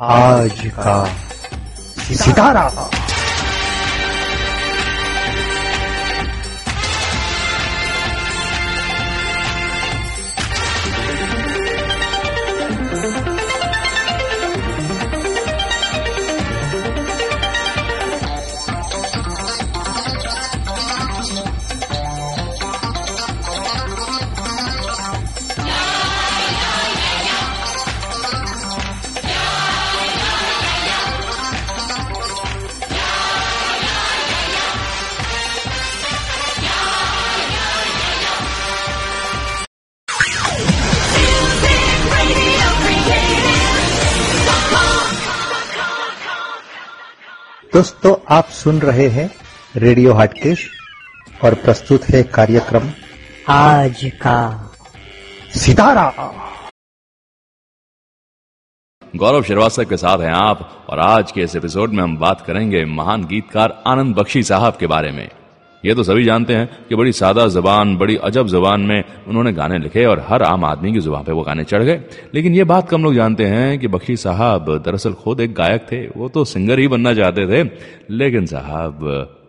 आज का सितारा दोस्तों आप सुन रहे हैं रेडियो हाटकेश और प्रस्तुत है कार्यक्रम आज का सितारा। गौरव श्रीवास्तव के साथ हैं आप और आज के इस एपिसोड में हम बात करेंगे महान गीतकार आनंद बख्शी साहब के बारे में। ये तो सभी जानते हैं कि बड़ी सादा जबान, बड़ी अजब जबान में उन्होंने गाने लिखे और हर आम आदमी की ज़ुबान पे वो गाने चढ़ गए। लेकिन ये बात कम लोग जानते हैं कि बख्शी साहब दरअसल खुद एक गायक थे, वो तो सिंगर ही बनना चाहते थे। लेकिन साहब,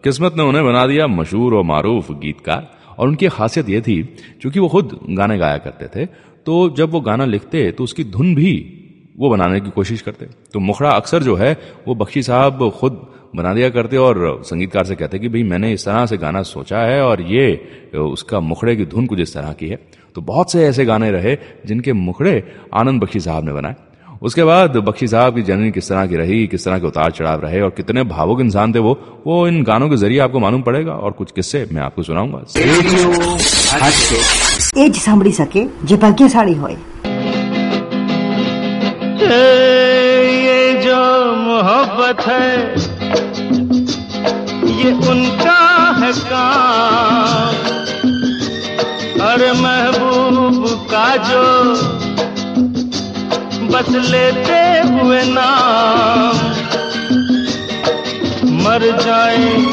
किस्मत ने उन्हें बना दिया मशहूर और मारूफ गीतकार। और उनकी खासियत ये थी, चूँकि वो खुद गाने गाया करते थे तो जब वो गाना लिखते तो उसकी धुन भी वो बनाने की कोशिश करते। तो मुखड़ा अक्सर जो है, वो बख्शी साहब खुद बना दिया करते और संगीतकार से कहते कि भाई मैंने इस तरह से गाना सोचा है और ये उसका मुखड़े की धुन कुछ इस तरह की है तो बहुत से ऐसे गाने रहे जिनके मुखड़े आनंद बख्शी साहब ने बनाए उसके बाद बख्शी साहब की जर्नी किस तरह की रही किस तरह के उतार चढ़ाव रहे और कितने भावुक इंसान थे वो वो इन गानों के जरिए आपको मालूम पड़ेगा और कुछ किस्से मैं आपको सुनाऊंगा એ જ સાંભળી શકે જે ભાગ્યશાળી હોય ये जो मोहब्बत है ये उनका है काम। अरे महबूब का जो बस लेते हुए नाम। मर जाए,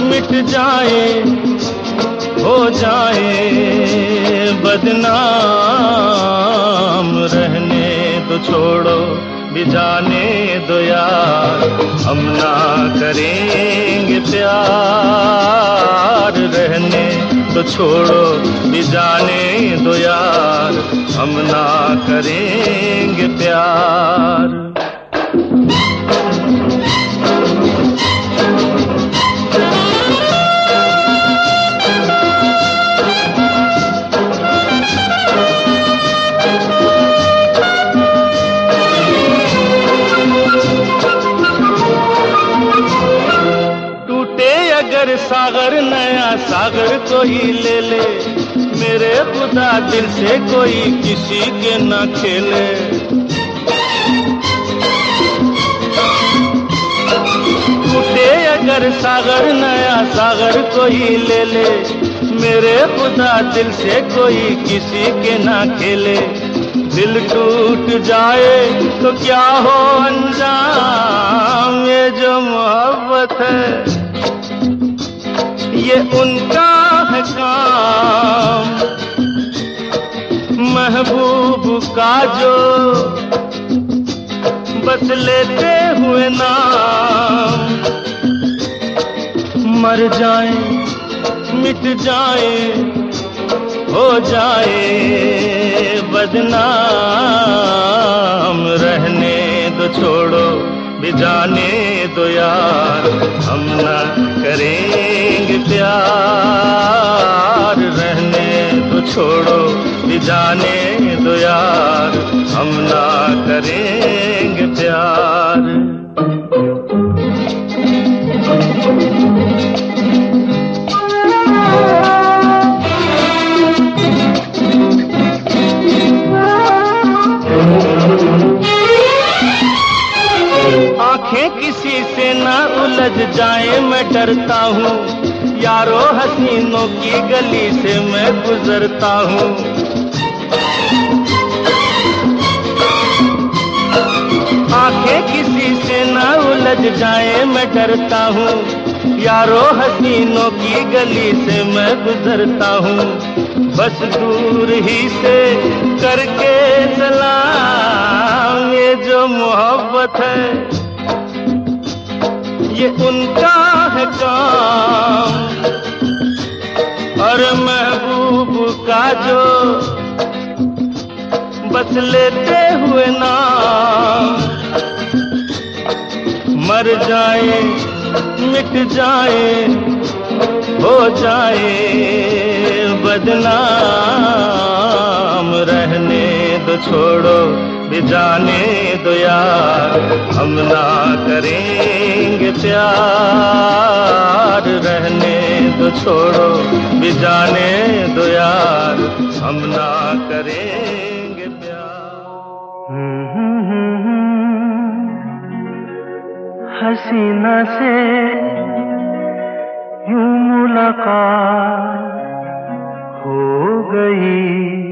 मिट जाए, हो जाए बदनाम। रहने तो छोड़ो। भी जाने दो यार। हम ना करेंगे प्यार। रहने तो छोड़ो, भी जाने दो यार। हम ना करेंगे प्यार। सागर नया सागर कोई ले ले। मेरे खुदा दिल से कोई किसी के न खेले। टूटे अगर सागर, नया सागर कोई ले ले। मेरे खुदा दिल से कोई किसी के ना खेले। दिल टूट जाए तो क्या हो अंजाम? ये जो मोहब्बत है ये उनका है काम। महबूब का जो बस लेते हुए नाम। मर जाए, मिट जाए, हो जाए बदनाम। रहने दो छोड़ो। भी जाने दो यार, हम ना करेंगे प्यार। रहने तो छोड़ो, भी जाने दो यार, हम ना करेंगे प्यार। उलझ जाए मैं डरता हूँ। यारो हसीनों की गली से मैं गुजरता हूँ। आँखें किसी से न उलझ जाए मैं डरता हूँ। यारो हसीनों की गली से मैं गुजरता हूँ। बस दूर ही से करके सलाम ये जो मोहब्बत है। ये उनका है काम। और महबूब का जो बस लेते हुए नाम। मर जाए, मिट जाए, हो जाए बदनाम। रहने दो छोड़ो। भी जाने दो यार, हम ना करेंगे प्यार। रहने दो छोड़ो, भी जाने दो यार, हम ना करेंगे प्यार। हसीना से यूँ मुलाकात हो गई।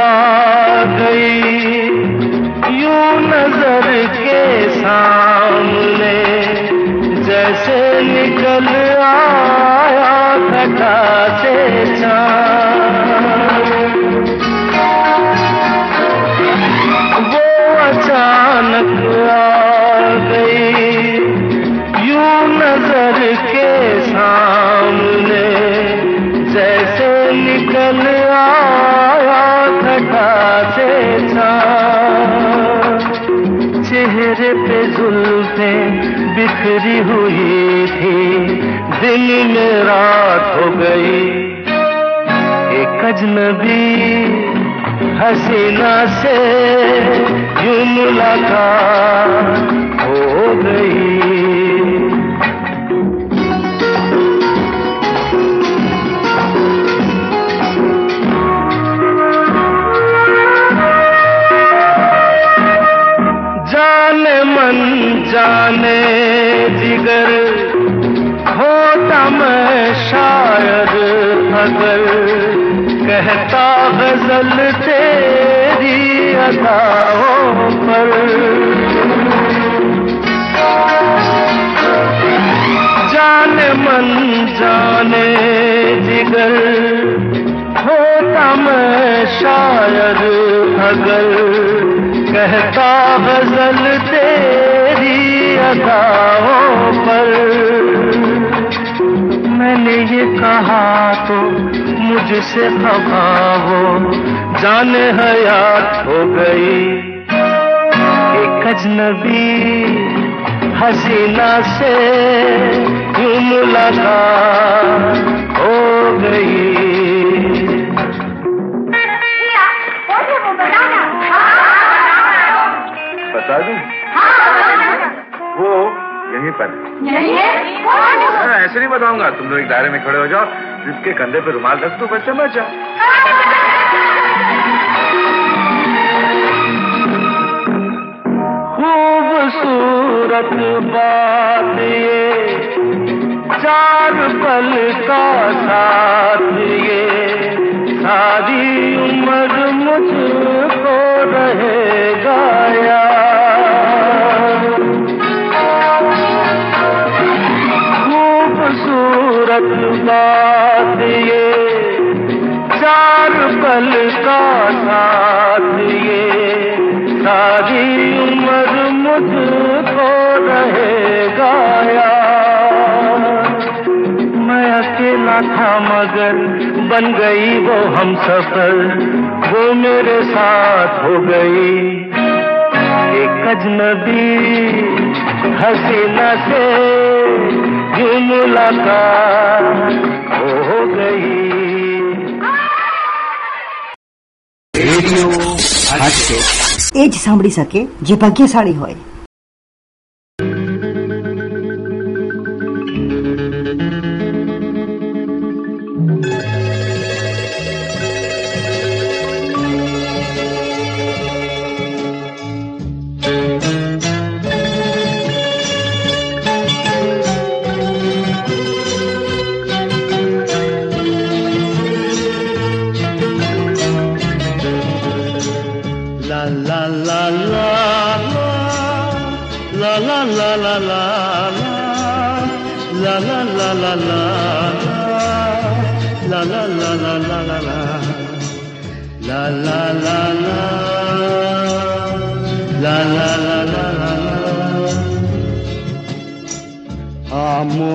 आ गई। यूँ नज़र के सामने जैसे निकल आया घटा से बिखरी हुई थी। दिन में रात हो गई। एक अजनबी हसीना से यूँ मुलाकात हो गई। मैं शायद अगर कहता गज़ल तेरी अदाओं पर। जाने मन जाने जिगर, होता मैं शायद अगर, कहता गज़ल तेरी अदाओं पर। मैंने ये कहा तो मुझसे खफा हो जाने हयात हो गई। एक अजनबी हसीना से यूँ मुलाकात हो गई। यहीं पर हाँ, ऐसे नहीं बताऊँगा। तुम लोग एक दायरे में खड़े हो जाओ जिसके कंधे पे रुमाल रख दो बस समझ जाओ। खूबसूरत बात ये चार पल का साथ ये। सारी उम्र मुझको रहेगा याद बात ये, चार पल का साथ ये। सारी उम्र मुझको रहेगा याद मैं अकेला था मगर बन गई वो हम सफ़र। वो मेरे साथ हो गई। एक अजनबी हसीना से यूं मुलाकात मुलाकात हो गई એ જ સાંભળી શકે જે ભાગ્યશાળી હોય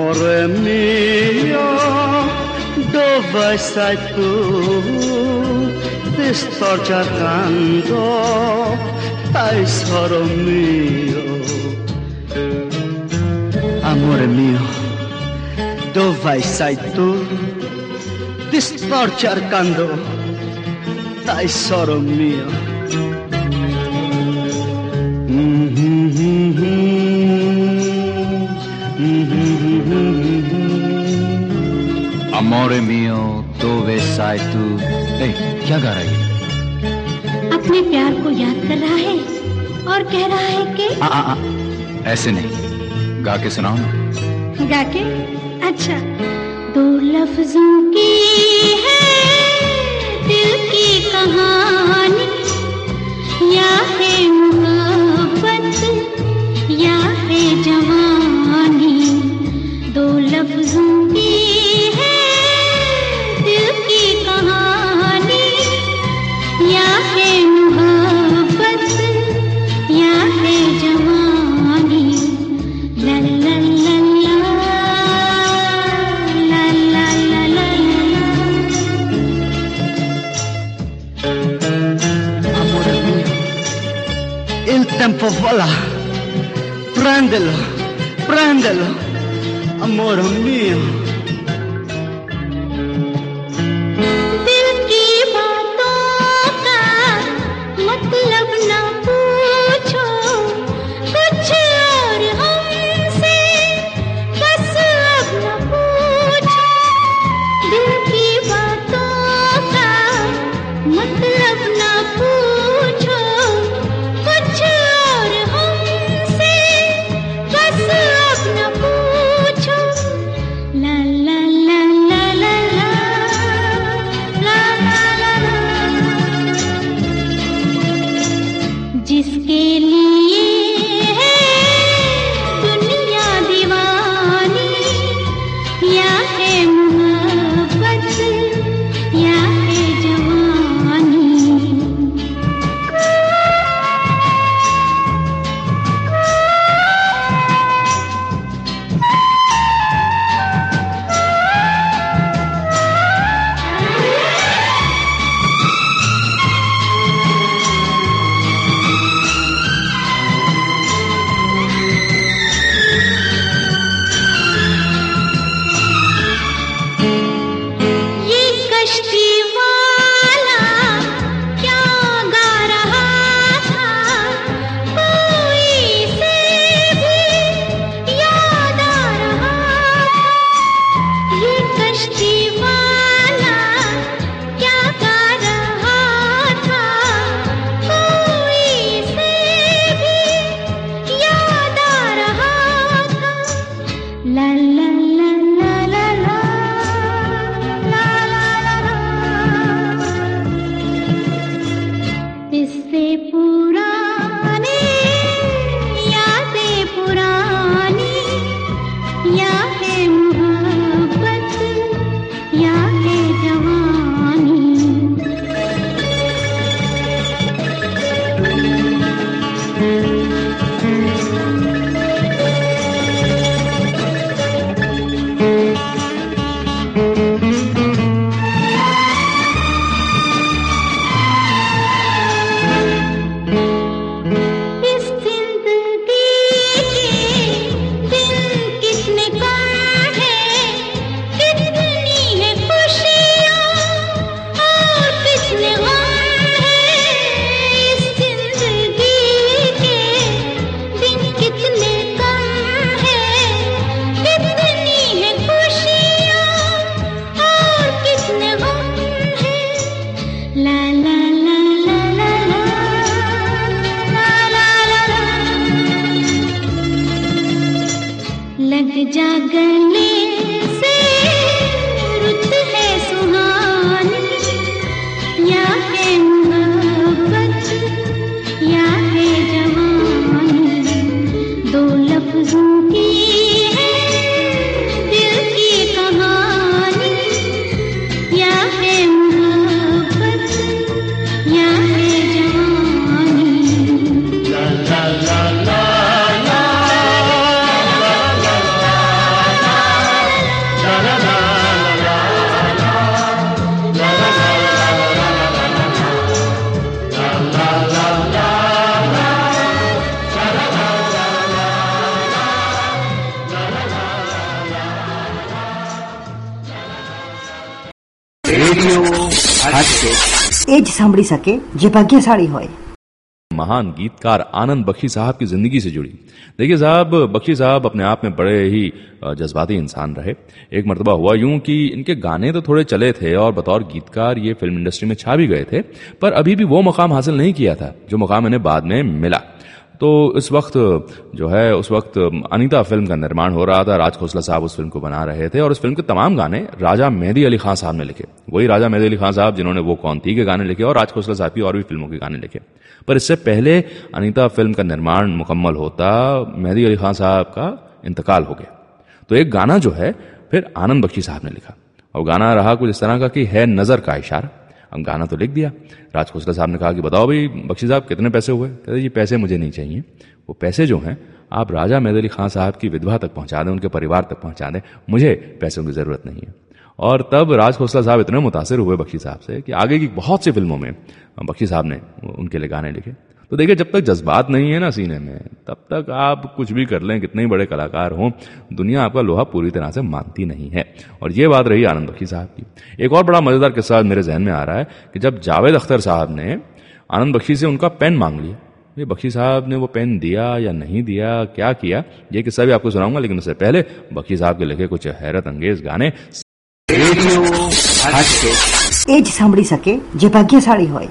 Amore mio, dove sei tu? Ti sto cercando, tesoro mio. Amore mio, dove sei tu? Ti sto cercando, tesoro mio. अमोरे मियो dove sai tu? ए, क्या गा रही? है अपने प्यार को याद कर रहा है और कह रहा है कि आ, आ, आ, ऐसे नहीं। गा के सुनाओ ना। गा के? अच्छा। दो लफ्जों की है दिल की कहानी। या है मोहब्बत या है जवानी। Tempo vola. Prendelo, prendelo, morumbi એ જ સાંભળી શકે જે ભાગ્યશાળી હોય महान गीतकार आनंद बख्शी साहब की जिंदगी से जुड़ी देखिए साहब बख्शी साहब अपने आप में बड़े ही अ, जज्बाती इंसान रहे एक मरतबा हुआ यूं कि इनके गाने तो थोड़े चले थे और बतौर गीतकार ये फिल्म इंडस्ट्री में छा भी गए थे पर अभी भी वो मकाम हासिल नहीं किया था जो मकाम इन्हें बाद में मिला तो इस वक्त जो है, उस वक्त अनीता फ़िल्म का निर्माण हो रहा था। राज खोसला साहब उस फ़िल्म को बना रहे थे और उस फ़िल्म के तमाम गाने राजा मेहदी अली खान साहब ने लिखे। वही राजा मेहदी अली खान साहब जिन्होंने वो कौन थी के गाने लिखे और राज खोसला साहब की और भी फ़िल्मों के गाने लिखे। पर इससे पहले अनिता फ़िल्म का निर्माण मुकम्मल होता, मेहदी अली खान साहब का इंतकाल हो गया। तो एक गाना जो है, फिर आनंद बख्शी साहब ने लिखा। और गाना रहा कुछ इस तरह का कि है नज़र का इशारा। अब गाना तो लिख दिया। राज खोसला साहब ने कहा कि बताओ भाई, बख्शी साहब, कितने पैसे हुए? कहते, ये पैसे मुझे नहीं चाहिए। वो पैसे जो हैं, आप राजा मेद अली खान साहब की विधवा तक पहुँचा दें, उनके परिवार तक पहुँचा दें। मुझे पैसों की ज़रूरत नहीं है। और तब राज खोसला साहब इतने मुतासर हुए बख्शी साहब से कि आगे की बहुत सी फ़िल्मों में बख्शी साहब ने उनके लिए गाने लिखे। तो देखिए जब तक जज्बात नहीं है ना सीने में तब तक आप कुछ भी कर लें कितने ही बड़े कलाकार हों दुनिया आपका लोहा पूरी तरह से मानती नहीं है और ये बात रही आनंद बख्शी साहब की एक और बड़ा मजेदार किस्सा मेरे जहन में आ रहा है कि जब जावेद अख्तर साहब ने आनंद बख्शी से उनका पेन मांग लिया ये बख्शी साहब ने वो पेन दिया या नहीं दिया क्या किया ये किस्सा भी आपको सुनाऊंगा लेकिन उससे पहले बख्शी साहब के लिखे कुछ हैरत अंगेज गाने એ જ સાંભળી શકે જે ભાગ્યશાળી હોય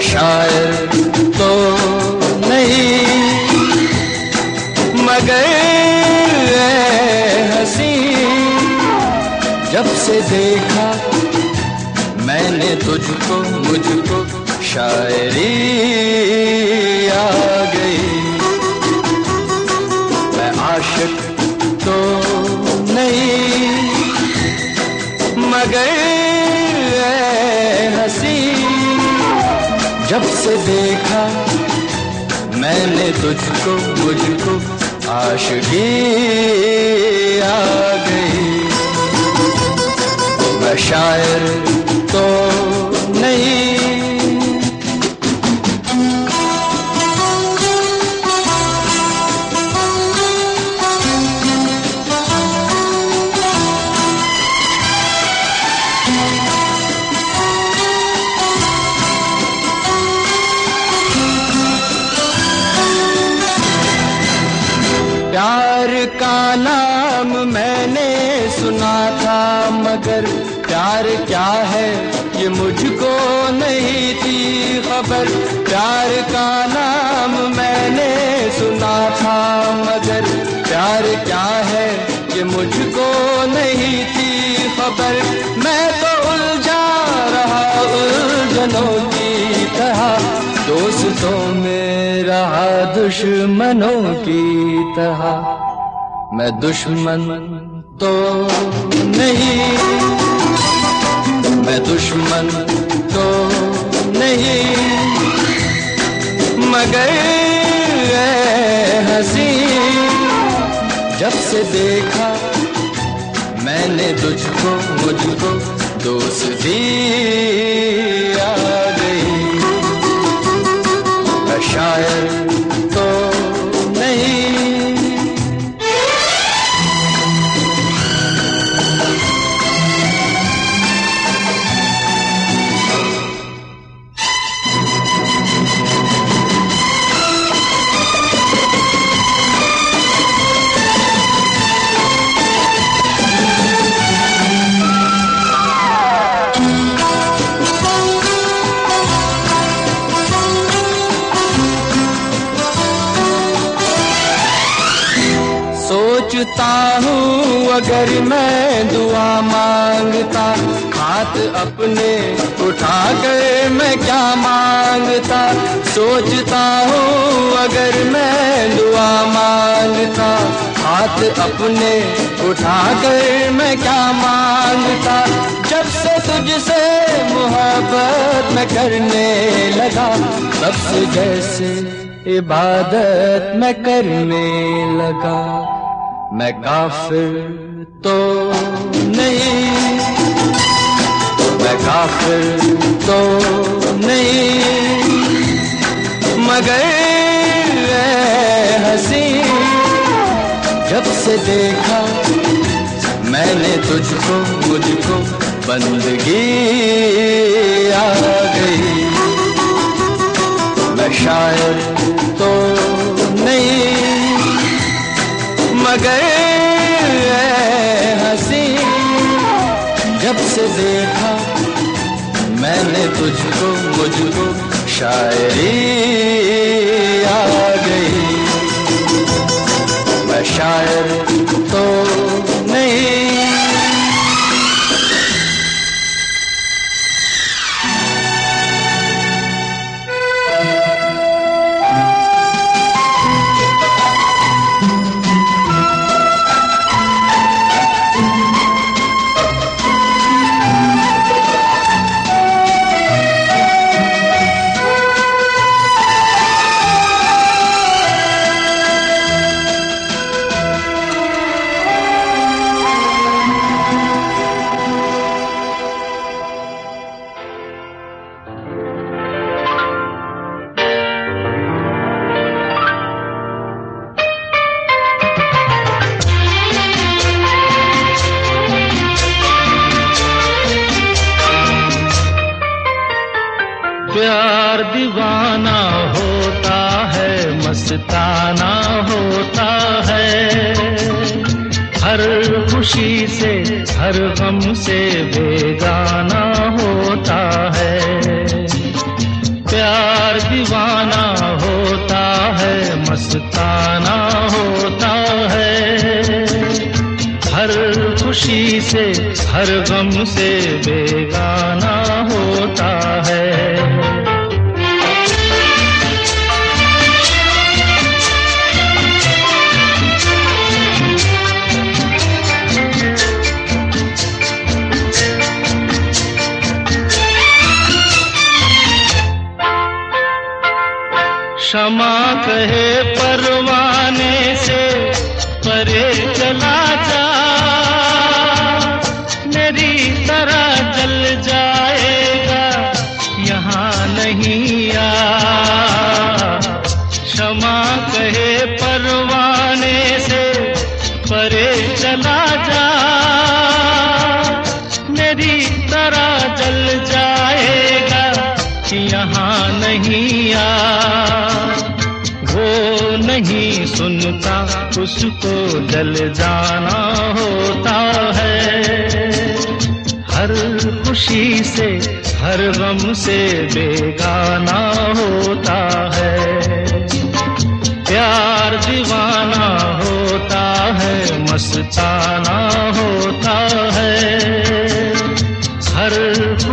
शायर तो नहीं मगर हसी। जब से देखा मैंने तुझको मुझको शायरी आ गई। से देखा। मैंने तुझको मुझको आशगी आ गई। मैं शायर तो नहीं दुश्मनों की तरह। मैं दुश्मन तो नहीं। मैं दुश्मन तो नहीं। मगर हँसी। जब से देखा मैंने तुझको, मुझको दोस्ती अगर मैं दुआ माँगता, हाथ अपने उठा कर मैं क्या माँगता? सोचता हूँ अगर मैं दुआ माँगता, हाथ अपने उठा कर मैं क्या माँगता? जब से तुझसे मोहब्बत मैं करने लगा, तब से जैसे इबादत मैं करने लगा। मैं काफिर तो नहीं। मैं काफिर तो नहीं। मगर हँसी, जब से देखा मैंने तुझको, मुझको बंदगी आ गई। मैं शायर तो नहीं। हसी हँसी। जब से देखा मैंने तुझको मुझको शायरी आ गई। मैं शायर तो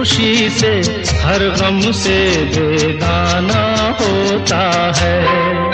खुशी से हर गम से बेगाना होता है।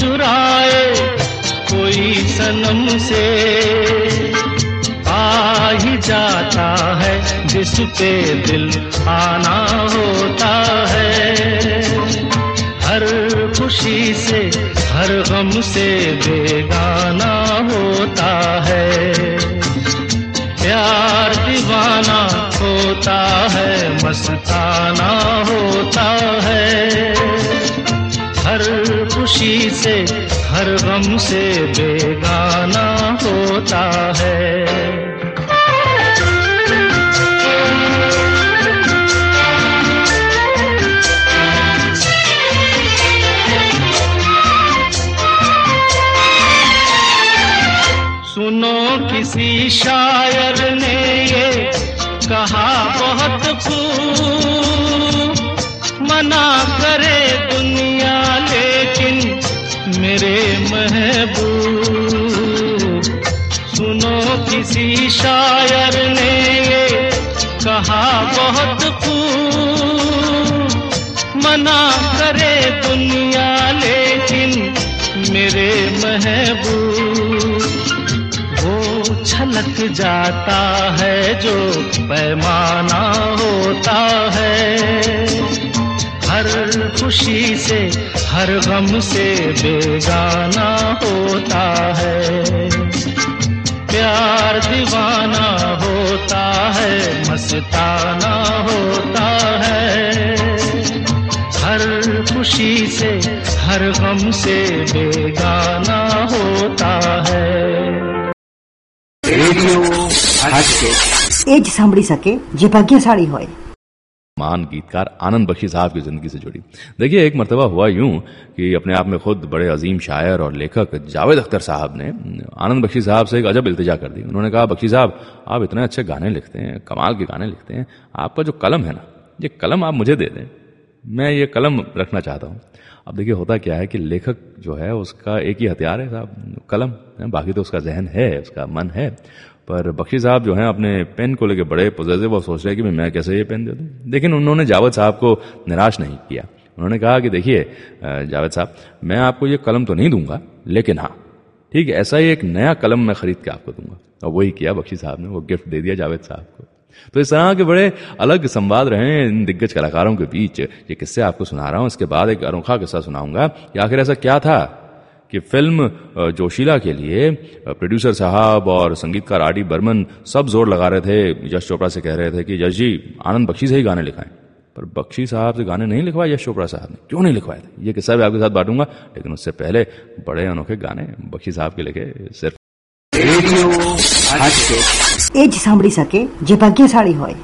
चुराए कोई सनम से। आ ही जाता है जिस पे दिल आना होता है। हर खुशी से, हर गम से बेगाना होता है। प्यार दीवाना होता है, मस्ताना होता है। हर खुशी से हर गम से बेगाना होता है। सुनो किसी शायर किसी शायर ने ये कहा, बहुत खूब मना करे दुनिया, लेकिन मेरे महबूब वो छलक जाता है जो पैमाना होता है। हर खुशी से, हर गम से बेगाना होता है। प्यार दीवाना होता है मस्ताना होता है हर खुशी से हर गम से बेगाना होता है રેડિયો હાટકેશ એ જ સાંભળી શકે જે ભાગ્યશાળી હોય महान गीतकार आनंद बख्शी साहब की ज़िंदगी से जुड़ी। देखिए, एक मरतबा हुआ यूँ कि अपने आप में खुद बड़े अजीम शायर और लेखक जावेद अख्तर साहब ने आनंद बख्शी साहब से एक अजब इल्तिजा कर दी। उन्होंने कहा, बख्शी साहब, आप इतने अच्छे गाने लिखते हैं, कमाल के गाने लिखते हैं, आपका जो कलम है ना, ये कलम आप मुझे दे दें। मैं ये कलम रखना चाहता हूँ। अब देखिए, होता क्या है कि लेखक जो है, उसका एक ही हथियार है साहब, कलम। बाकी तो उसका जहन है, उसका मन है। पर बख्शी साहब जो हैं अपने पेन को लेकर बड़े पॉजिटिव और सोच रहे कि मैं कैसे ये पेन दे दूँ। लेकिन उन्होंने जावेद साहब को निराश नहीं किया। उन्होंने कहा कि देखिए जावेद साहब, मैं आपको ये कलम तो नहीं दूँगा, लेकिन हाँ ठीक है, ऐसा ही एक नया कलम मैं खरीद के आपको दूँगा। और वही किया बख्शी साहब ने, वो गिफ्ट दे दिया जावेद साहब को। तो इस तरह के बड़े अलग संवाद रहे हैं इन दिग्गज कलाकारों के बीच। ये किस्से आपको सुना रहा हूँ, इसके बाद एक अनोखा किस्सा सुनाऊँगा कि आखिर ऐसा क्या था? कि फिल्म जोशीला के लिए प्रोड्यूसर साहब और संगीतकार आर डी बर्मन सब जोर लगा रहे थे यश चोपड़ा से कह रहे थे कि यश जी आनंद बख्शी से ही गाने लिखाएं पर बख्शी साहब से गाने नहीं लिखवाए यश चोपड़ा साहब ने क्यों नहीं लिखवाए थे ये किस्सा भी आपके साथ बांटूंगा लेकिन उससे पहले बड़े अनोखे गाने बख्शी साहब के लिखे सिर्फ રેડિયો હાટકેશ એ જ સાંભળી શકે જે ભાગ્યશાળી હોય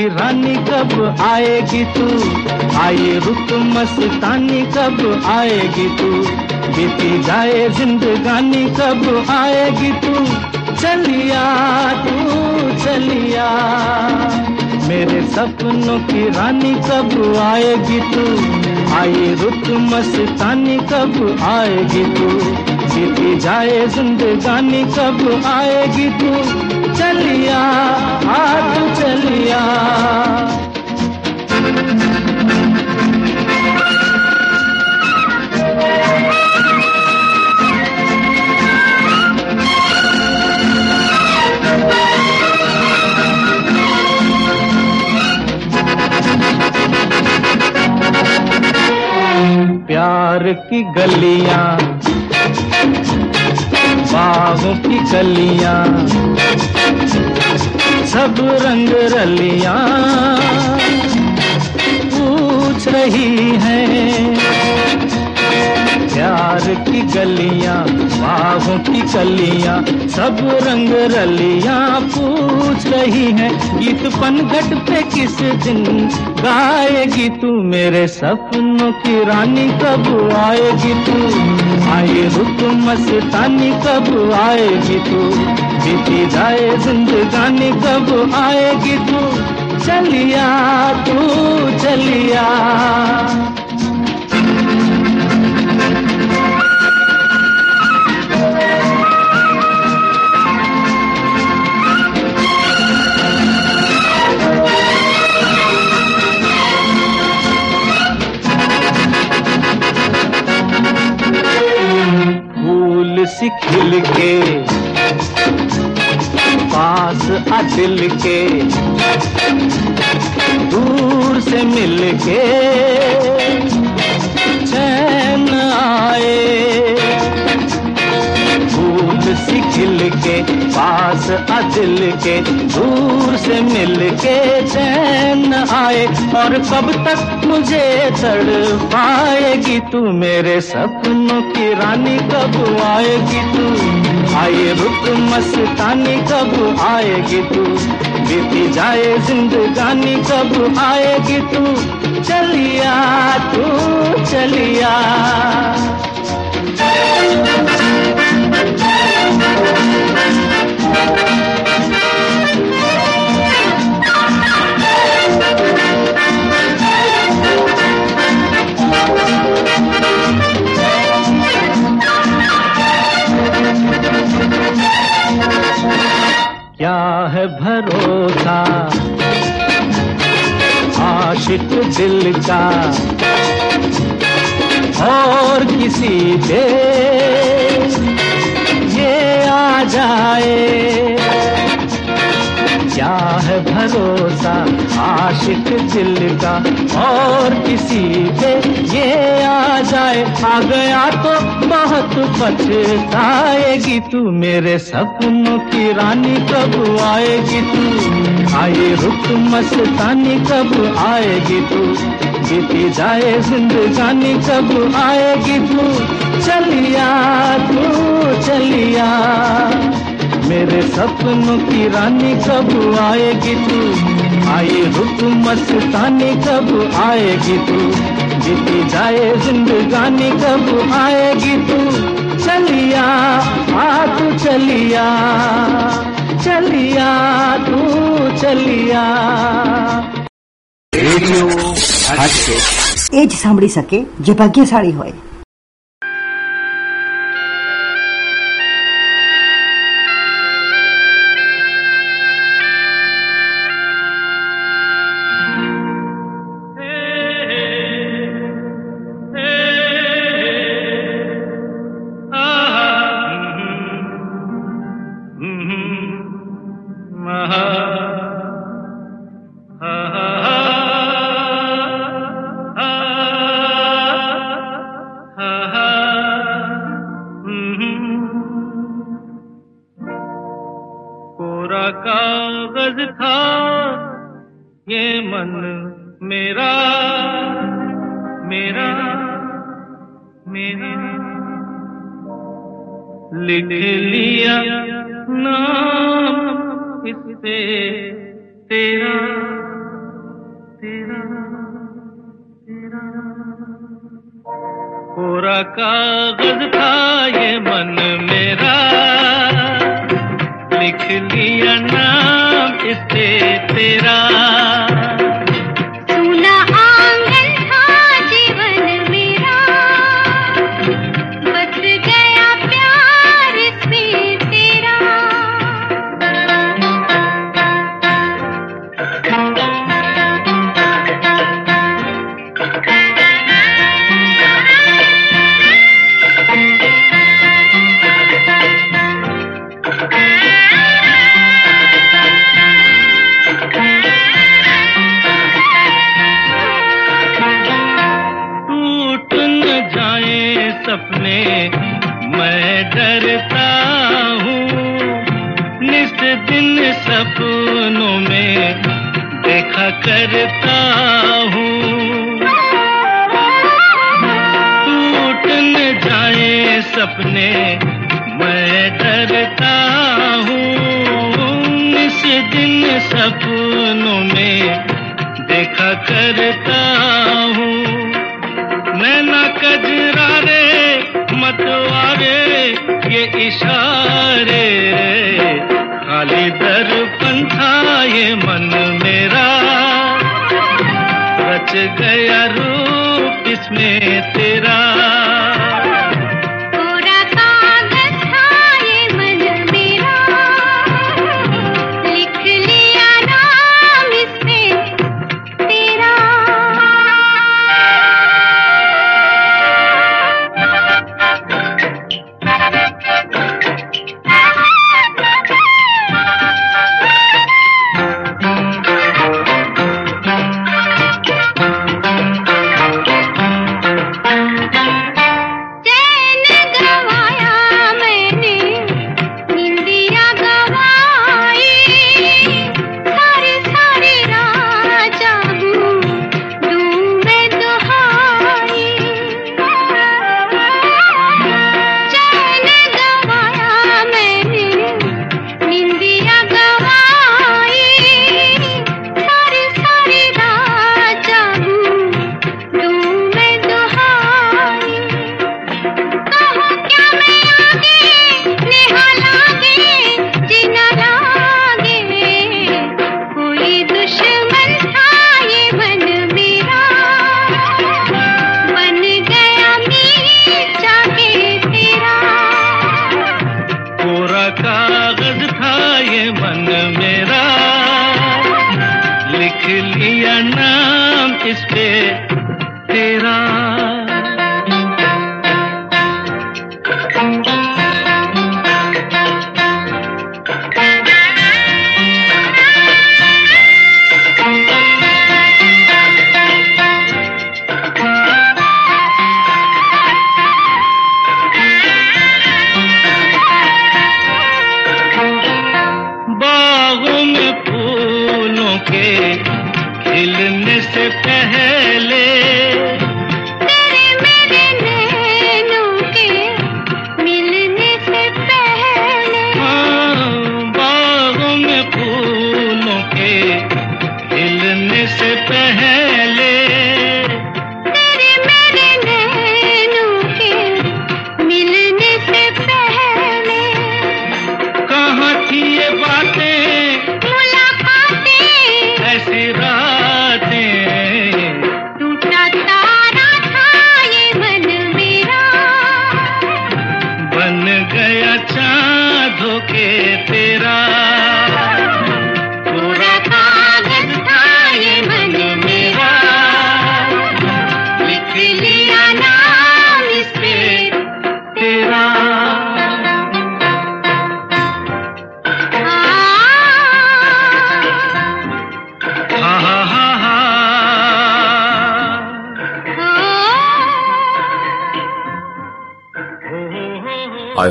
की रानी कब आएगी तू? आए रुक मस्तानी कब आएगी तू? बीती जाए जिंदगानी कब आएगी तू? चलिया तू, चलिया। मेरे सपनों की रानी कब आएगी तू? आई रुत मस्तानी कब आएगी तू? बीती जाए जिंदगानी कब आएगी तू? चलिया आ तू चलिया। प्यार की गलियाँ बागों की कलियाँ सब रंग रलियाँ पूछ रही हैं। प्यार की गलियाँ बागों की कलियाँ सब रंग रलियाँ पूछ रही हैं। गीत पनघट पे किस दिन गाएगी तू मेरे सपनों की रानी? कब आएगी तू? आए, रुक मस्तानी कब आएगी तू? बीती जाए, जिंदगानी कब आएगी तू? चलिया तू, चलिया। सी खिल के पास अचिल के दूर से मिल के दिल के दूर से मिल के चैन आए। और कब तक मुझे चढ़ पाएगी तू मेरे सपनों की रानी, कब आएगी तू? आए रुक मस्तानी, कब आएगी तू? बीती जाए जिंदगानी, कब आएगी तू? चलिया तू, चलिया। है भरोसा। आशिक दिल का और किसी पे ये आ जाए। क्या है भरोसा? आशिक दिल का और किसी पे ये आ जाए। आ गया तो बहुत पछताएगी तू मेरे सपनों की रानी। कब आएगी तू? आए रुक मस्तानी, कब आएगी तू? बीती जाए जिंदगानी, कब आएगी तू? चलिया तू, चलिया। मेरे सपनों की रानी कब आएगी तू आई रुक मस्तानी कब आएगी तू जीती जाए जिंदगानी कब आएगी तू चलिया आ तू चलिया चलिया तू चलिया રેડિયો હાટકે એ જ સાંભળી શકે જે ભાગ્યશાળી હોય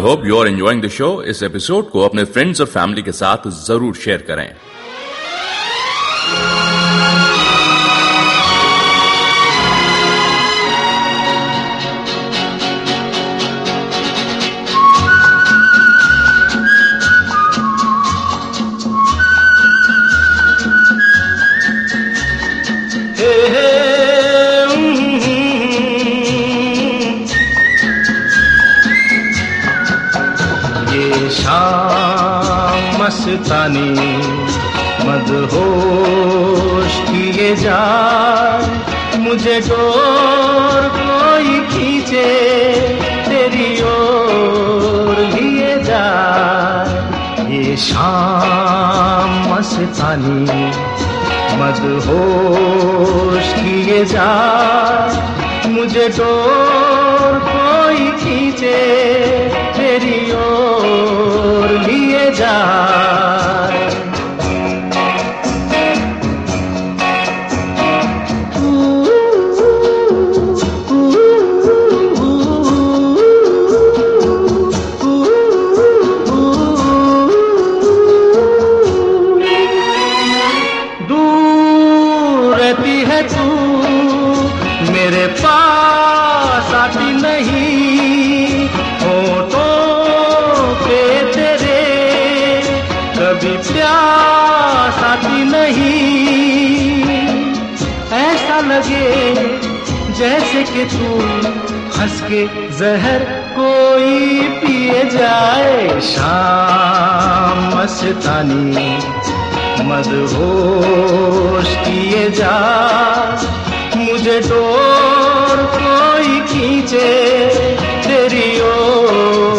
hope you are enjoying the show इस एपिसोड को अपने फ्रेंड्स और फैमिली के साथ ज़रूर शेयर करें। होश किए जा मुझे तो कभी प्यास आती नहीं। ऐसा लगे जैसे कि तू हंस के जहर कोई पिए जाए। शाम मस्तानी मदहोश किए जा। मुझे डोर कोई खींचे, तेरी ओर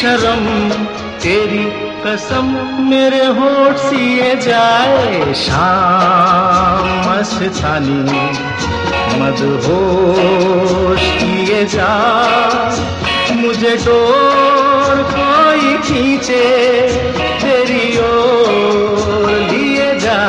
शर्म, तेरी कसम मेरे होठ सिए जाए। शाम मस्तानी, मदहोश किए जा। मुझे डोर कोई खींचे, तेरी ओर लिए जा।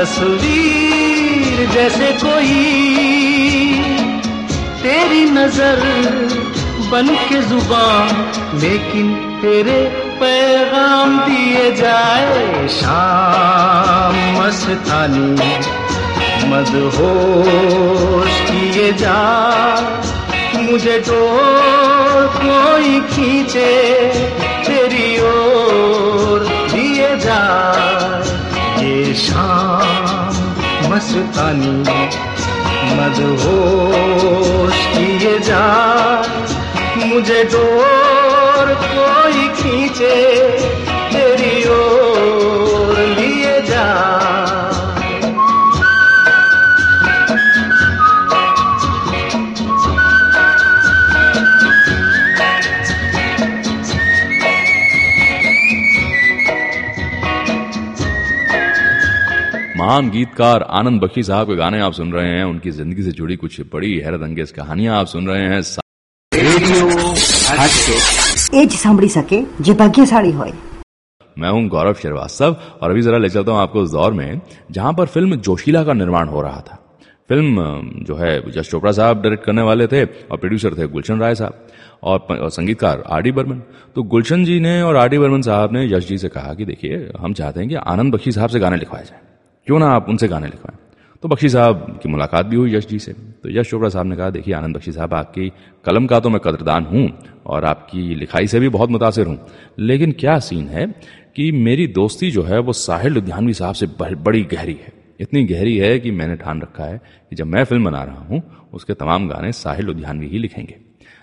तस्वीर जैसे कोई। तेरी नज़र बन के ज़ुबान, लेकिन तेरे पैगाम दिए जाए शाम मस्तानी। मदहोश किए जा, मुझे डोर कोई खींचे, तेरी ओर दिए जा। शाम मस्तानी मदहोश किए जा। मुझे डोर कोई खींचे तेरी ओर महान गीतकार आनंद बख्शी साहब के गाने आप सुन रहे हैं उनकी जिंदगी से जुड़ी कुछ बड़ी हैरत अंगेज कहानियां आप सुन रहे हैं એ જ સાંભળી શકે જે ભાગ્યશાળી હોય मैं हूं गौरव श्रीवास्तव और अभी जरा ले चलता हूं आपको उस दौर में जहां पर फिल्म जोशीला का निर्माण हो रहा था फिल्म अ, जो है यश चोपड़ा साहब डायरेक्ट करने वाले थे और प्रोड्यूसर थे गुलशन राय साहब और, प- और संगीतकार आर डी बर्मन तो गुलशन जी ने और आर डी बर्मन साहब ने यश जी से कहा कि देखिए हम चाहते हैं कि आनंद बख्शी साहब से गाने लिखवाए जाए क्यों ना आप उनसे गाने लिखवाएँ? तो बख्शी साहब की मुलाकात भी हुई यश जी से। तो यश चोपड़ा साहब ने कहा, देखिए आनंद बख्शी साहब, आपकी कलम का तो मैं कदरदान हूँ और आपकी लिखाई से भी बहुत मुतासर हूँ। लेकिन क्या सीन है कि मेरी दोस्ती जो है, वो साहिल लुधियानवी साहब से बड़ी गहरी है। इतनी गहरी है कि मैंने ठान रखा है कि जब मैं फ़िल्म बना रहा हूँ, उसके तमाम गाने साहिल लुधियानवी ही लिखेंगे।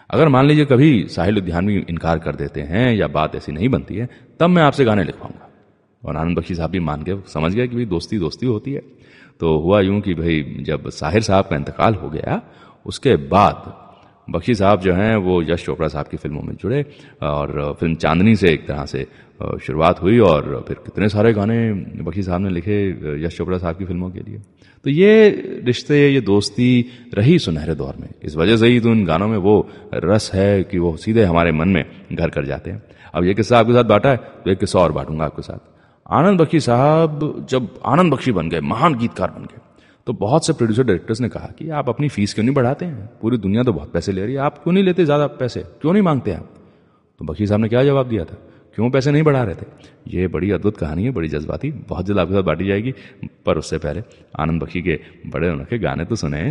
अगर मान लीजिए कभी साहिल लुधियानवी इनकार कर देते हैं या बात ऐसी नहीं बनती है, तब मैं आपसे गाने लिखवाऊँगा। और आनंद बख्शी साहब भी मान गए। समझ गया कि भाई दोस्ती दोस्ती होती है। तो हुआ यूँ कि भाई जब साहिर साहब का इंतकाल हो गया, उसके बाद बख्शी साहब जो हैं, वो यश चोपड़ा साहब की फ़िल्मों में जुड़े और फ़िल्म चांदनी से एक तरह से शुरुआत हुई और फिर कितने सारे गाने बख्शी साहब ने लिखे यश चोपड़ा साहब की फ़िल्मों के लिए। तो ये रिश्ते, ये दोस्ती रही सुनहरे दौर में। इस वजह से ही तो उन गानों में वो रस है कि वो सीधे हमारे मन में घर कर जाते हैं। अब ये किस्सा आपके साथ बांटा है तो एक किस्सा और बांटूँगा आपके साथ। आनंद बख्शी साहब जब आनंद बख्शी बन गए महान गीतकार बन गए तो बहुत से प्रोड्यूसर डायरेक्टर्स ने कहा कि आप अपनी फीस क्यों नहीं बढ़ाते हैं पूरी दुनिया तो बहुत पैसे ले रही है आप क्यों नहीं लेते ज्यादा पैसे क्यों नहीं मांगते आप तो बख्शी साहब ने क्या जवाब दिया था क्यों पैसे नहीं बढ़ा रहे थे ये बड़ी अद्भुत कहानी है बड़ी जज्बाती बहुत जल्द आपके साथ बांटी जाएगी पर उससे पहले आनंद बख्शी के बड़े उनके गाने तो सुने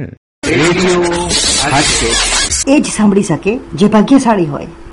એ જ સાંભળી શકે જે ભાગ્યશાળી હોય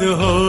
मदहोश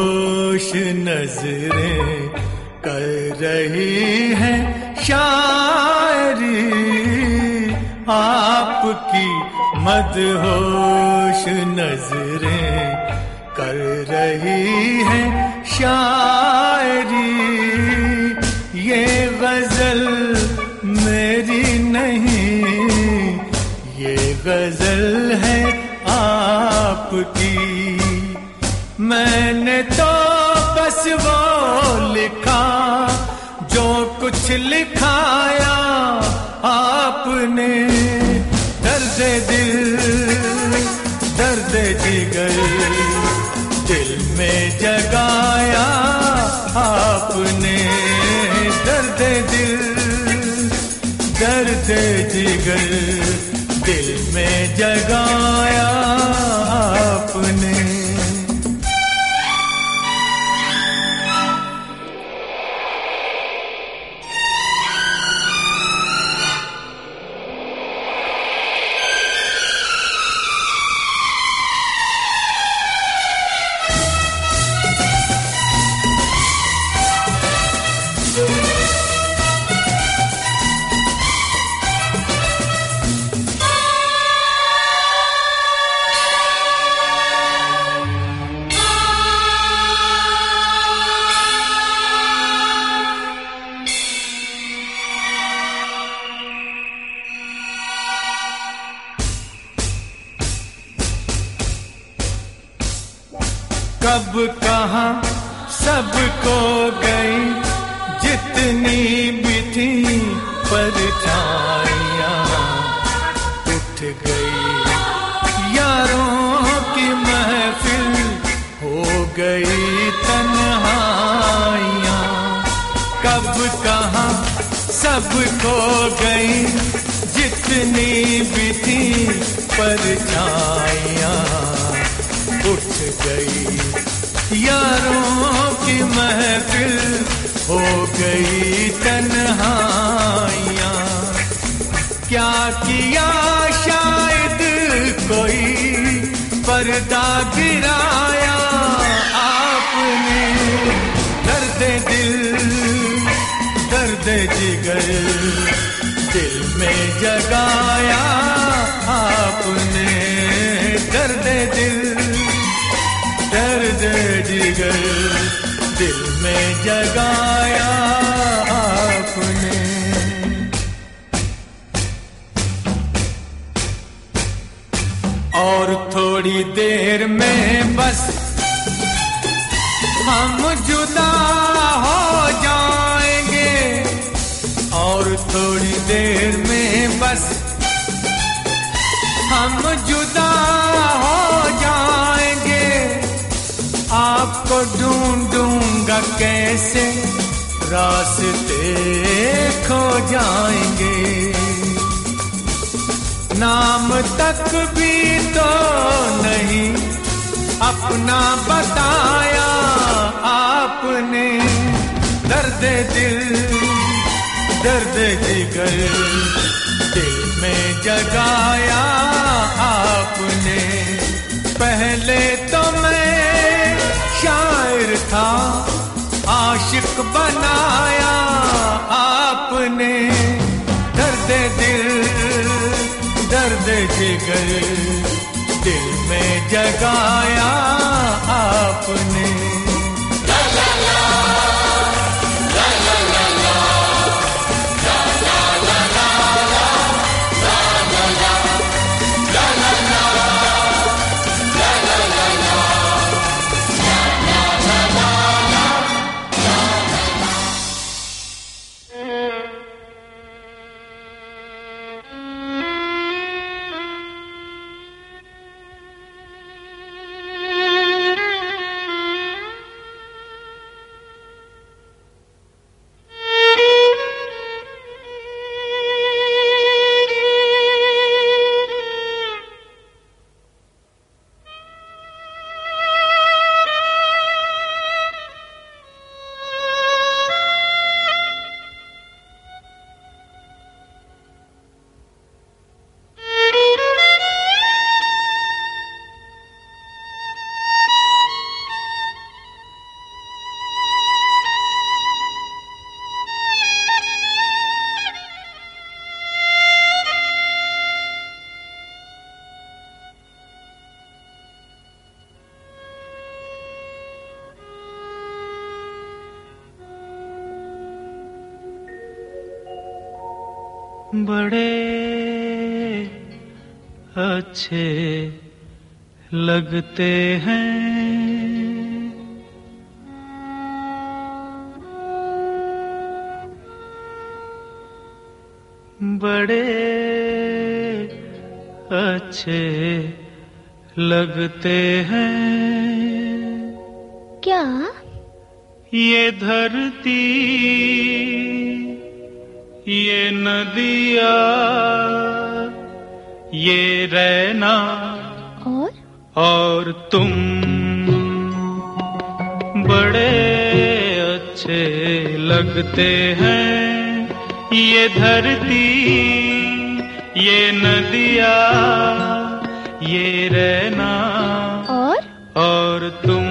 कब, कहा सबको गई, जितनी भी थी परछाइयाँ उठ गई। यारों की महफिल हो गई तन्हाइयाँ। कब, कहा सबको गई, जितनी भी थी परछाइयाँ उठ गई। यारों की महफिल हो गई तन्हाइयाँ। क्या किया शायद कोई पर्दा गिराया आपने? दर्द दिल, दर्द जिगर, दिल में जगाया आपने। दर्द दिल। दर्द जिगर दिल में जगाया आपने। और थोड़ी देर में बस हम जुदा हो जाएँगे। और थोड़ी देर में बस हम कैसे रास्ते खो जाएँगे? नाम तक भी तो नहीं अपना बताया आपने। दर्द दिल, दर्द जिगर दिल में जगाया आपने। पहले तो मैं शायर था आशिक बनाया आपने। दर्द दिल दर्द जिगर दिल में जगाया आपने। लगते हैं। रहना और? और तुम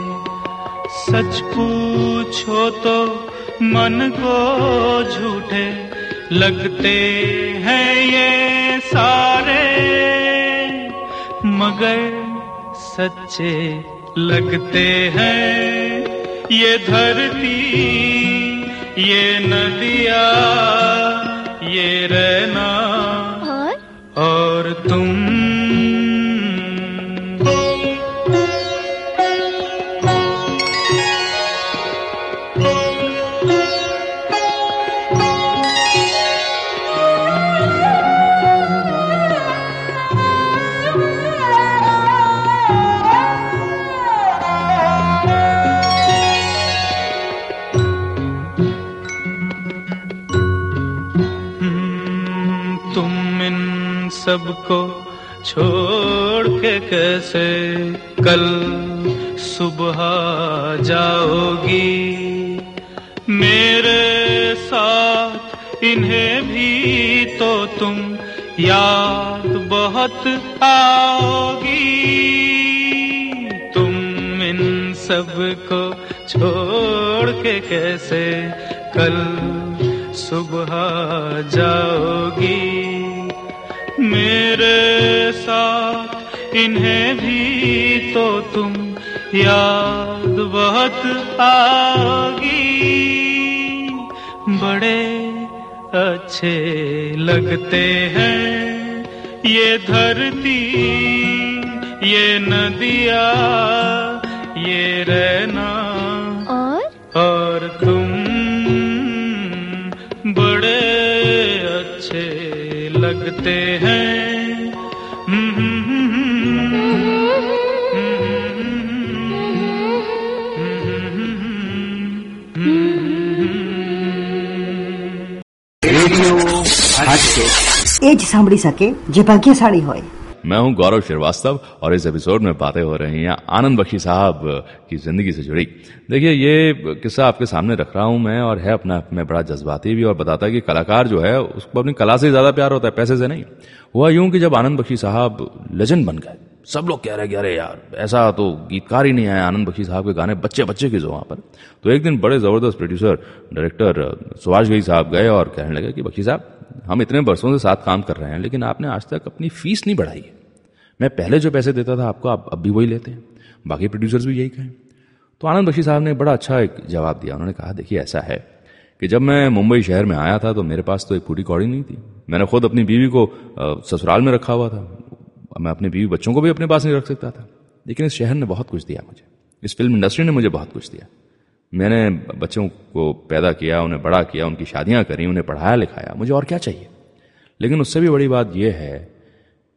सच पूछो तो मन को झूठे लगते हैं ये सारे मगर सच्चे लगते हैं। ये धरती ये नदिया ये रहना और? और तुम छोड़ के कैसे कल सुबह जाओगी? मेरे साथ इन्हें भी तो तुम याद बहुत आओगी। तुम इन सबको छोड़ के कैसे कल सुबह जाओगी? मेरे साथ, इन्हें भी तो तुम याद बहुत आओगी बड़े अच्छे लगते हैं ये धरती, ये नदिया, ये रहना लगते हैं રેડિયો હાટકેશ એ જ સાંભળી શકે જે ભાગ્યશાળી હોય मैं हूँ गौरव श्रीवास्तव और इस एपिसोड में बातें हो रही हैं आनंद बख्शी साहब की ज़िंदगी से जुड़ी। देखिए, ये किस्सा आपके सामने रख रहा हूँ मैं और है अपने, में बड़ा जज्बाती भी और बताता है कि कलाकार जो है, उसको अपनी कला से ज़्यादा प्यार होता है, पैसे से नहीं। हुआ यूँ कि जब आनंद बख्शी साहब लेजेंड बन गए, सब लोग कह रहे कि अरे यार, ऐसा तो गीतकार ही नहीं आया आनंद बख्शी साहब के गाने बच्चे बच्चे के जो वहाँ पर। तो एक दिन बड़े ज़बरदस्त प्रोड्यूसर डायरेक्टर सुभाष गई साहब गए और कहने लगे कि बख्शी साहब हम इतने वर्षों से साथ काम कर रहे हैं, लेकिन आपने आज तक अपनी फ़ीस नहीं बढ़ाई है। मैं पहले जो पैसे देता था, आपको आप अब भी वही लेते हैं। बाकी प्रोड्यूसर्स भी यही कहें। तो आनंद बख्शी साहब ने बड़ा अच्छा एक जवाब दिया। उन्होंने कहा, देखिए, ऐसा है कि जब मैं मुंबई शहर में आया था तो मेरे पास तो एक पूरी कौड़ी नहीं थी। मैंने खुद अपनी बीवी को ससुराल में रखा हुआ था। मैं अपने बीवी बच्चों को भी अपने पास नहीं रख सकता था। लेकिन इस शहर ने बहुत कुछ दिया मुझे। इस फ़िल्म इंडस्ट्री ने मुझे बहुत कुछ दिया। मैंने बच्चों को पैदा किया, उन्हें बड़ा किया, उनकी शादियाँ करी, उन्हें पढ़ाया, लिखाया। मुझे और क्या चाहिए? लेकिन उससे भी बड़ी बात यह है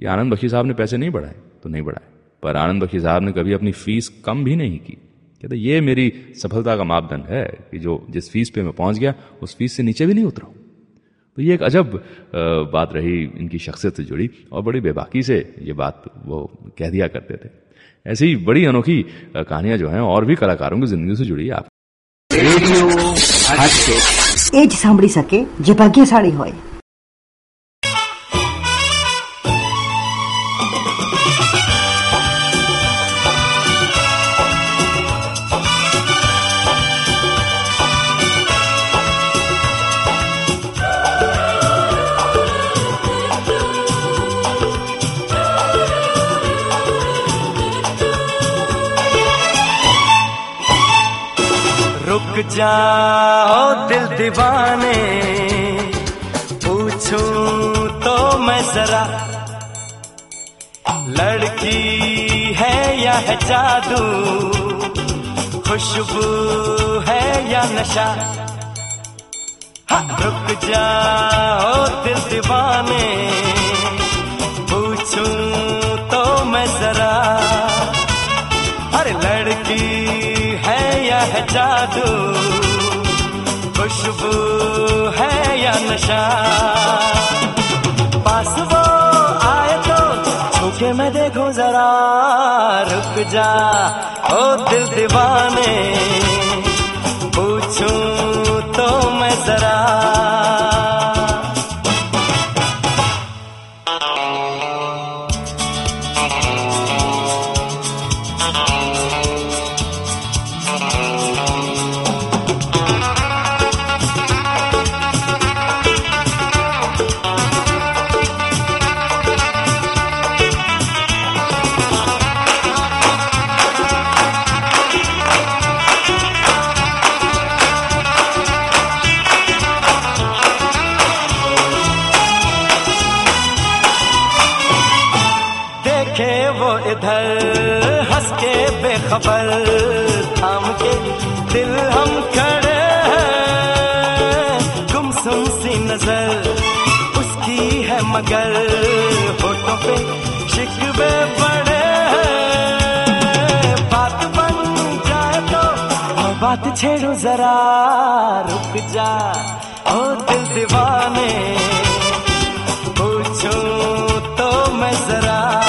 कि आनंद बख्शी साहब ने पैसे नहीं बढ़ाए तो नहीं बढ़ाए। पर आनंद बख्शी साहब ने कभी अपनी फ़ीस कम भी नहीं की। कहते, ये मेरी सफलता का मापदंड है कि जो जिस फ़ीस पे मैं पहुँच गया, उस फ़ीस से नीचे भी नहीं उतरा तो ये एक अजब बात रही, इनकी शख्सियत से जुड़ी, और बड़ी बेबाकी से ये बात वो कह दिया करते थे। ऐसी बड़ी अनोखी कहानियाँ जो हैं, और भी कलाकारों की ज़िंदगी से जुड़ी। आप રેડિયો એ જ સાંભળી શકે જે ભાગ્યશાળી હોય. रुक जाओ दिल दीवाने। पूछू तो मैं जरा लड़की है या है जादू? खुशबू है या नशा? हाँ, रुक जाओ दिल दीवाने। पूछूँ जादू? खुशबू है या नशा? पास वो आए तो छूके मैं देखूँ जरा। रुक जा, ओ दिल दीवाने। पूछूँ तो मैं जरा। मगर होठों पे शिकवे हैं। बात बन जाए तो मैं बात छेड़ू जरा, रुक जा। ओ दिल दीवाने, पूछो तो मैं जरा।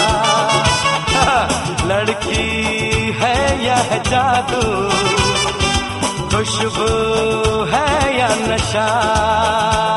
लड़की है या है जादू? खुशबू है या नशा?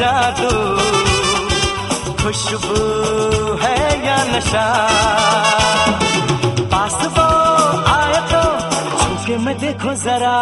जादू। खुशबू है या नशा? पास वो आए तो छूके मैं देखो जरा।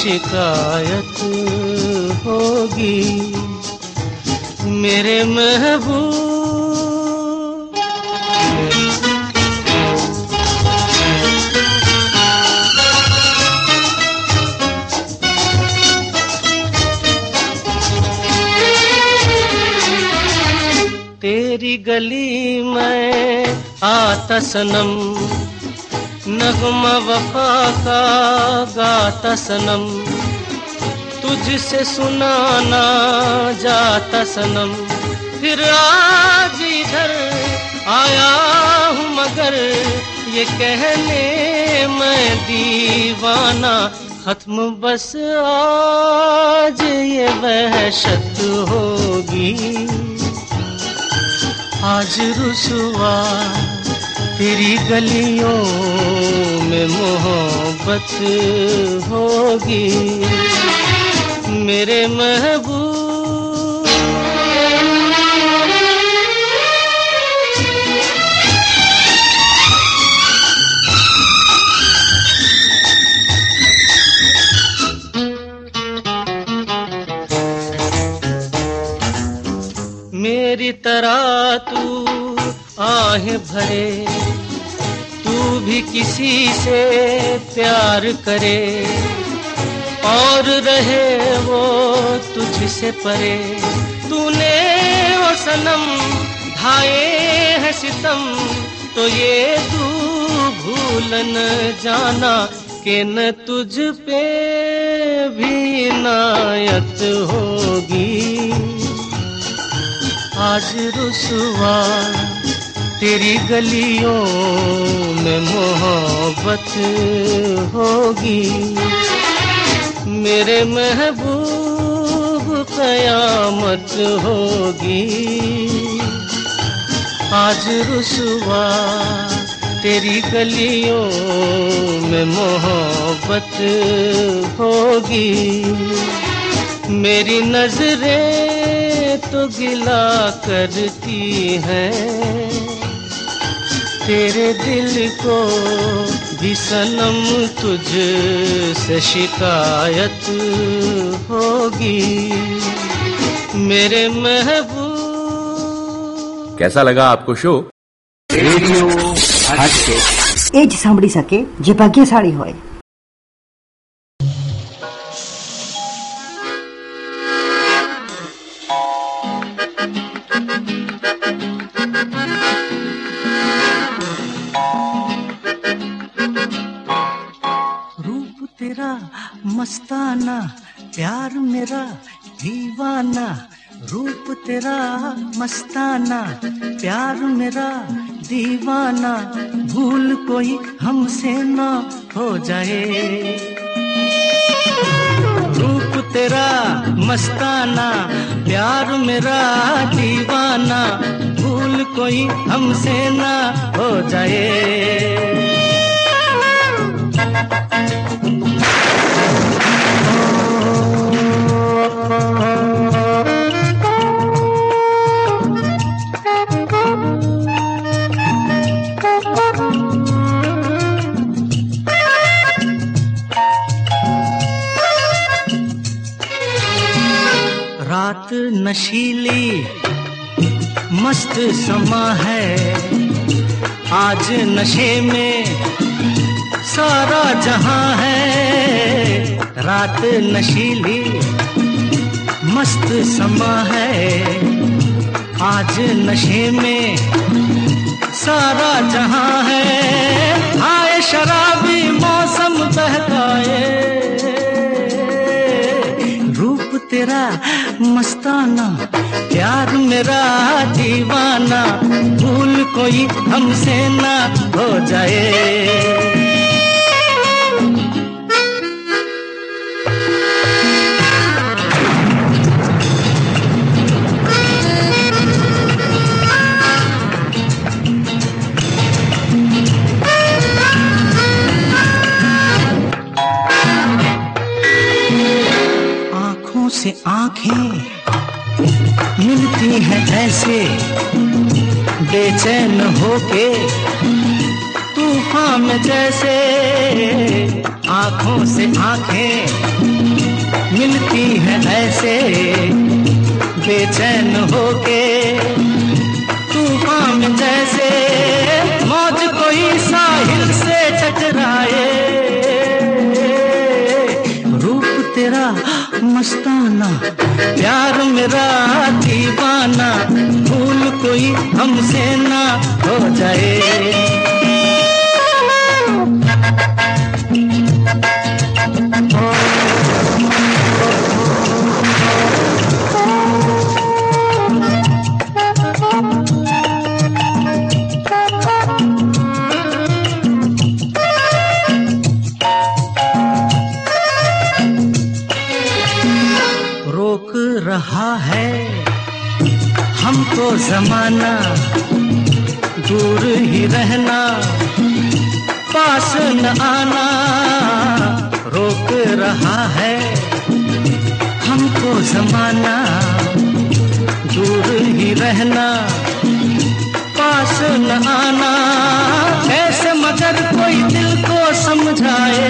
शिकायत होगी। मेरे महबूब। तेरी गली में आता सनम गाता सनम तुझसे सुनाना जाता सनम। फिर आज इधर आया हूँ मगर ये कहने मैं दीवाना। खत्म बस आज ये वहशत होगी। आज रुसवा तेरी गलियों में मोहब्बत होगी। मेरे महबूब। मेरी तरह तू आहें भरे। भी किसी से प्यार करे, और रहे वो तुझसे परे। तूने वो सनम ढाए है सितम तो ये तू भूल न जाना कि न तुझ पे भी नायत होगी। आज रुसवा तेरी गलियों में मोहब्बत होगी। मेरे महबूब कयामत होगी। आज रुसवा तेरी गलियों में मोहब्बत होगी। मेरी नज़रें तो गिला करती हैं। तेरे दिल को भी सनम तुझ से शिकायत होगी मेरे महबूब कैसा लगा आपको शो રેડિયો હાટકે એ જ સાંભળી શકે જે ભાગ્યશાળી હોય मस्ताना, प्यार मेरा दीवाना, रूप तेरा मस्ताना, प्यार मेरा दीवाना, भूल कोई हमसे ना हो जाए। रूप तेरा मस्ताना, प्यार मेरा दीवाना, भूल कोई हमसे ना हो जाए। रात नशीली मस्त समा है। आज नशे में सारा जहाँ है। रात नशीली मस्त समा है। आज नशे में सारा जहाँ है। आए शराबी मौसम बहकाए। रूप तेरा मस्ताना, प्यार मेरा दीवाना। भूल कोई हमसे ना हो जाए। आँखों मिलती हैं ऐसे, बेचैन होके तूफ़ान में जैसे। आँखों से आँखें मिलती हैं ऐसे, बेचैन होके तूफ़ान में जैसे। मौज कोई साहिल से टकराए मस्ताना प्यार मेरा दीवाना भूल कोई हमसे ना हो जाए। जमाना, दूर ही रहना, पास न आना, रोक रहा है हमको जमाना, दूर ही रहना, पास न आना। ऐसे मगर कोई दिल को समझाए,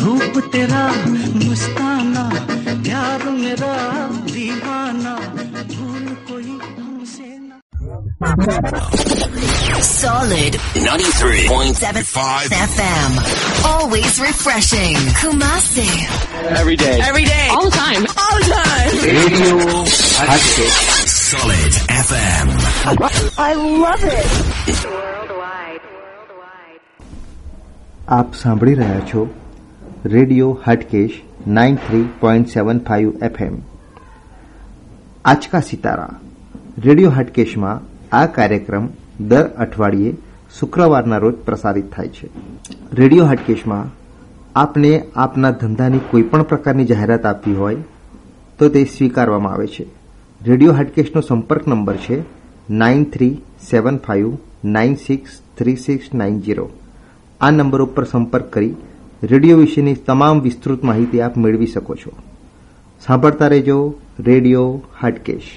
रूप तेरा Solid 93.75 FM. Always refreshing. Kumasi. Every day. Every day. All the time. All the time. Radio Hatchet. Solid FM. I love it. આપ સાંભળી રહ્યા છો રેડિયો હાટકેશ 93.75 એફએમ આજકા સિતારા રેડિયો હાટકેશમાં આ કાર્યક્રમ દર અઠવાડિયે શુક્રવારના રોજ પ્રસારિત થાય છે. રેડિયો હાટકેશમાં આપને આપના ધંધાની કોઈપણ પ્રકારની જાહેરાત આપવી હોય તો તે સ્વીકારવામાં આવે છે. રેડિયો હાટકેશનો સંપર્ક નંબર છે nine three seven five nine six three six nine zero આ નંબર ઉપર સંપર્ક કરી રેડિયો વિશેની તમામ વિસ્તૃત માહિતી આપ મેળવી શકો છો. સાંભળતા રહેજો રેડિયો હાટકેશ.